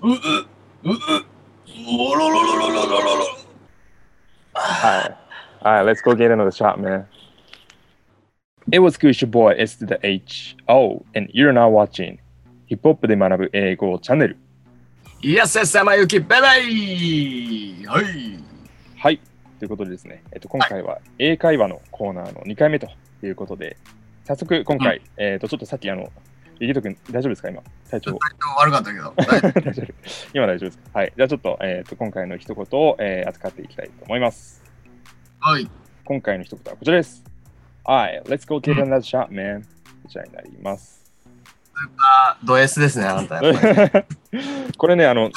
う、う、う、う、おろろろろろろろろ。Alright. Alright, let's go get another shot, man. It was good, your boy S to the H. O, and you're now watching ヒップホップで学ぶ英語チャンネル。イエスエス山行きバイバイはい。はい。ということでですね、えっと、今回は英会話のコーナーの2回目ということで、早速今回、えっと、ちょっとさっきあの、ゆきとくん大丈夫ですか今、体調。悪かったけど。大丈夫。今大丈夫ですかはい。じゃあちょっと、えっと、今回の一言を、えー扱っていきたいと思います。はい。今回の一言はこちらです。はい、let's go get another shot, man. こちらになります。あ、ド S ですね、あなた。これね、あの、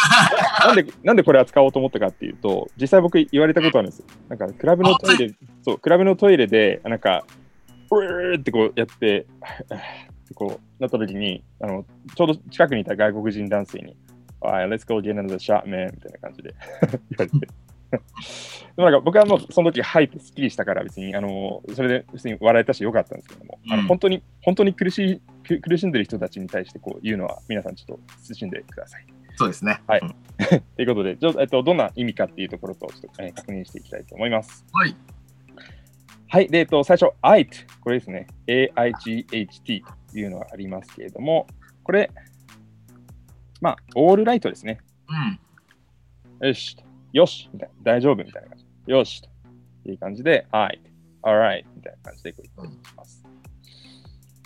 なんで、なんでこれ扱おうと思ったかっていうと、実際僕言われたことあるんですよ。なんか、クラブのトイレ、そう、クラブのトイレで、なんか、うーってこうやってこうなった時に、あの、ちょうど近くにいた外国人男性に、はい、let's go get another shot, man. みたいな感じで 言われて。でもなんか僕はもうその時はいってすっきりしたから別にあのそれで別に笑えたしよかったんですけども、あのうん本当に本当に苦しいく苦しんでる人たちに対してこう言うのは皆さんちょっと慎んでください。そうですね。はいうん ということで、ちょえっと、どんな意味かっていうところとちょっと、えー確認していきたいと思います。はい。はい。で、えっと、最初、IT。これですね。AIGHT というのがありますけれども、これ、まあ、オールライトですね。うん。よしと。よしみたいな。大丈夫？みたいな感じ。よしと。いう感じで、はい。alright みたいな感じでこう言っていきます。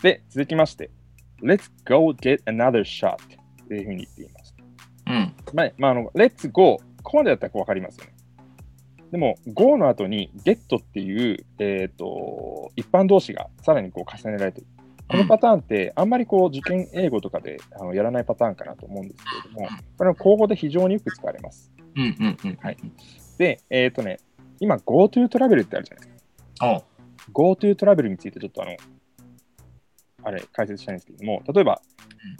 で、続きまして、Let's go get another shot というふうに言っています。うん。まあ、まあ、あの、Let's go ここまでだったらこう分かりますよね。でも、go の後に get っていう、えっ、と、一般動詞がさらにこう重ねられている。このパターンって、あんまりこう受験英語とかであのやらないパターンかなと思うんですけれども、これは口語で非常によく使われます。うん。うん。うん。はい。で、えっ、とね、今 GoTo トラベルってあるじゃないですか。GoTo トラベルについてちょっとあの、あれ、解説したいんですけれども、例えば、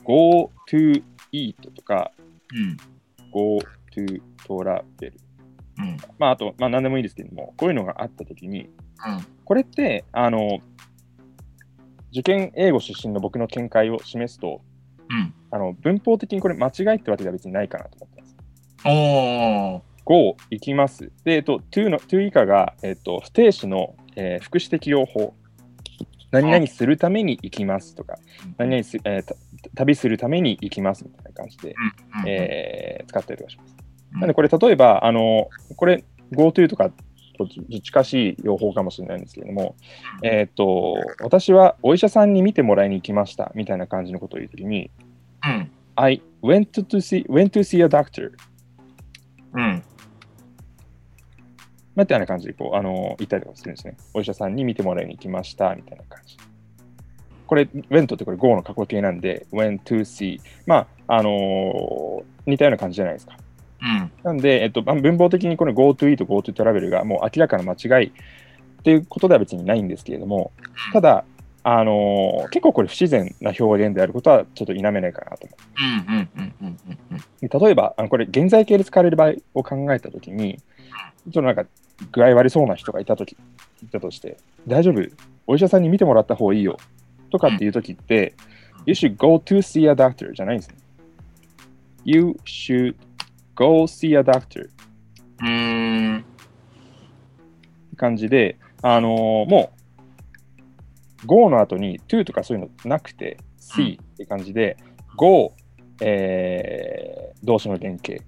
GoTo Eat とか、うん。GoTo トラベル。うん。まあ、あと、まあ、何でもいいですけれども、こういうのがあったときに、うん。これって、あの、受験英語出身の僕の見解を示すと、うん。あの文法的にこれ間違いってわけでは別にないかなと思ってます。おー。Go 行きます。で、えっと、to の to 以下が、えっと、不定詞の、えー副詞適用法。何々するために行きますとか、何々す、えーた旅するために行きますみたいな感じで、うん。えー使ったりとかします。うんなんでこれ例えば、あの、これ GoTo とかと近しい用法かもしれないんですけれども、えっ、と、私はお医者さんに見てもらいに行きましたみたいな感じのことを言うときに、うん。I went to see, went to see a doctor うん。みたいな感じでこう、あの、言ったりとかするんですね。お医者さんに見てもらいに行きましたみたいな感じ。これ、went ってこれ go の過去形なんで、went to see。まあ、あのー似たような感じじゃないですか。うん。なんで、えっと、まあ文法的にこの GoTo Eat、GoTo Travel がもう明らかな間違いっていうことでは別にないんですけれども、ただ、あのー結構これ不自然な表現であることはちょっと否めないかなと思。う。例えば、あのこれ現在形で使われる場合を考えたときに、ちょっとなんか具合悪そうな人がいたとき、いたとして、大丈夫？お医者さんに見てもらった方がいいよとかっていうときって、You should go to see a doctor じゃないんですね。You should go see a doctor うーん。感じで、あのーもう、go の後に to とかそういうのなくて、see って感じで、go、えー動詞の原型うん。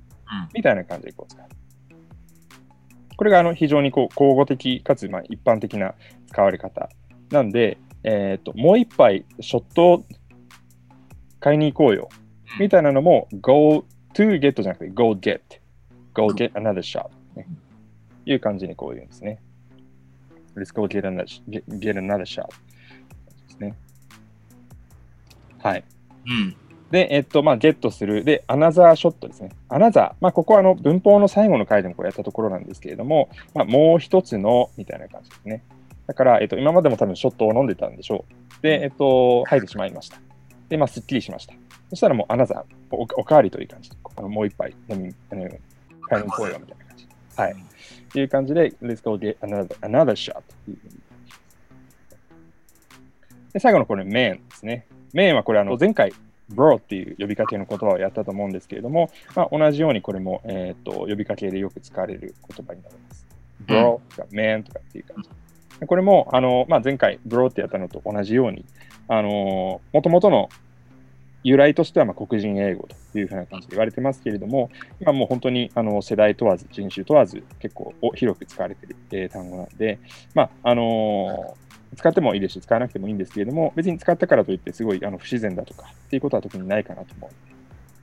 みたいな感じでこう使う。これがあの非常にこう口語的かつまあ一般的な使われ方なんで、えー、ともう一杯ショットを買いに行こうよみたいなのも go to get じゃなくて go get go get another shot、ね、いう感じにこう言うんですね。Let's go get another, get, get another shot ですね。はい。うん。で、えっと、まあ、ゲットする。で、アナザーショットですね。アナザー。まあ、ここはあの文法の最後の回でもこうやったところなんですけれども、まあ、もう一つの、みたいな感じですね。だから、えっと、今までも多分ショットを飲んでたんでしょう。で、えっと、吐いてしまいました。で、まあ、すっきりしました。そしたらもうアナザー、おおかわりという感じ、あのもう一杯飲み、あの買いに行こうよ、みたいな感じ。はい。という感じで、Let's go get another, another shot というで、最後のこれ、メンですね。メンはこれ、あの前回、bro っていう呼びかけの言葉をやったと思うんですけれども、まあ、同じようにこれも、えー、と呼びかけでよく使われる言葉になります。bro とか man とかっていう感じ。これも、あのまあ、前回 bro ってやったのと同じように、あのもともとの由来としてはまあ黒人英語というふうな感じで言われてますけれども、今もう本当にあの世代問わず、人種問わず、結構広く使われている、えー、単語なんで、まああのー、使ってもいいですし、使わなくてもいいんですけれども、別に使ったからといって、すごいあの不自然だとかっていうことは特にないかなと思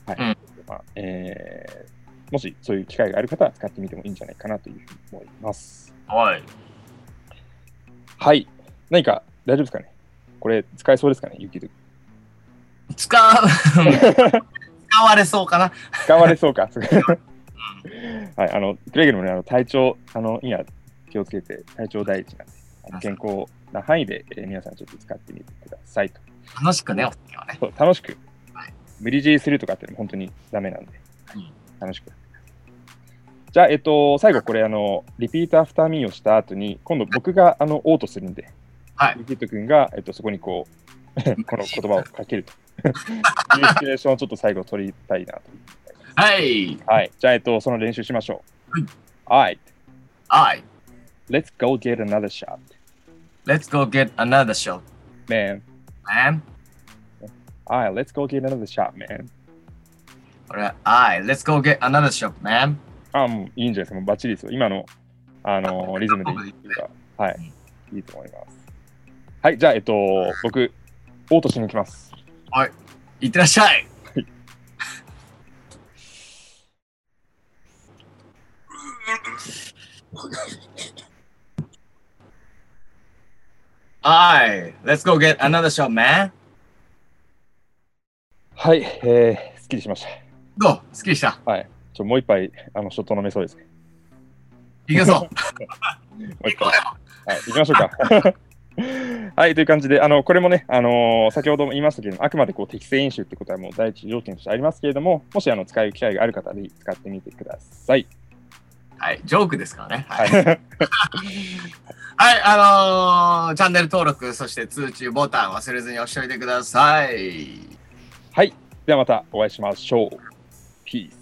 うので、はい、うん、まあえー、もしそういう機会がある方は使ってみてもいいんじゃないかなというふうに思います。はい。はい。何か大丈夫ですかね？これ使えそうですかね、ゆきど使う、使われそうかな。使われそうか。はい、あの、くれぐれもね、あの体調、あの、今気をつけて、体調第一なんで、あの健康な範囲で、えー、皆さんちょっと使ってみてくださいと。楽しくね、お酒はね。そう楽しく、はい。無理強いするとかってのも本当にダメなんで、楽しく。じゃあ、えっと、最後これ、あの、 repeat after me をした後に、今度僕が、あの、音頭とるんで、はい。リピート君が、えっと、そこにこう、この言葉をかけると。ーションをちょっと最後取りたいなと。はい。はい。じゃあ、えっと、その練習しましょう。はい。はい。Let's go get another shot. Let's go get another shot. Man. Man. Alright, let's go get another shot, man. Alright, let's go get another shot, man. あ、もういいんじゃないですか。もうバッチリですよ。今の、あの、リズムでいいか？はい。いいと思います。はい、じゃあ、えっと、僕、オートしに行きます。はい。いってらっしゃい。はい。Let's go get another shot, man. はい、えー、すっきりしました。どう？すっきりした？はい。ちょもう一杯、あの、ショット飲めそうですね。いけそう。もう一杯。はい、行きましょうか。はい、という感じで、あのこれもね、あのー、先ほども言いましたけれども、あくまでこう適正飲酒ってことはもう第一条件としてありますけれども、もしあの使う機会がある方で使ってみてください。はい、ジョークですからね。はい。はい、あのー、チャンネル登録、そして通知ボタン忘れずに押しておいてください。はい、ではまたお会いしましょう。ピース。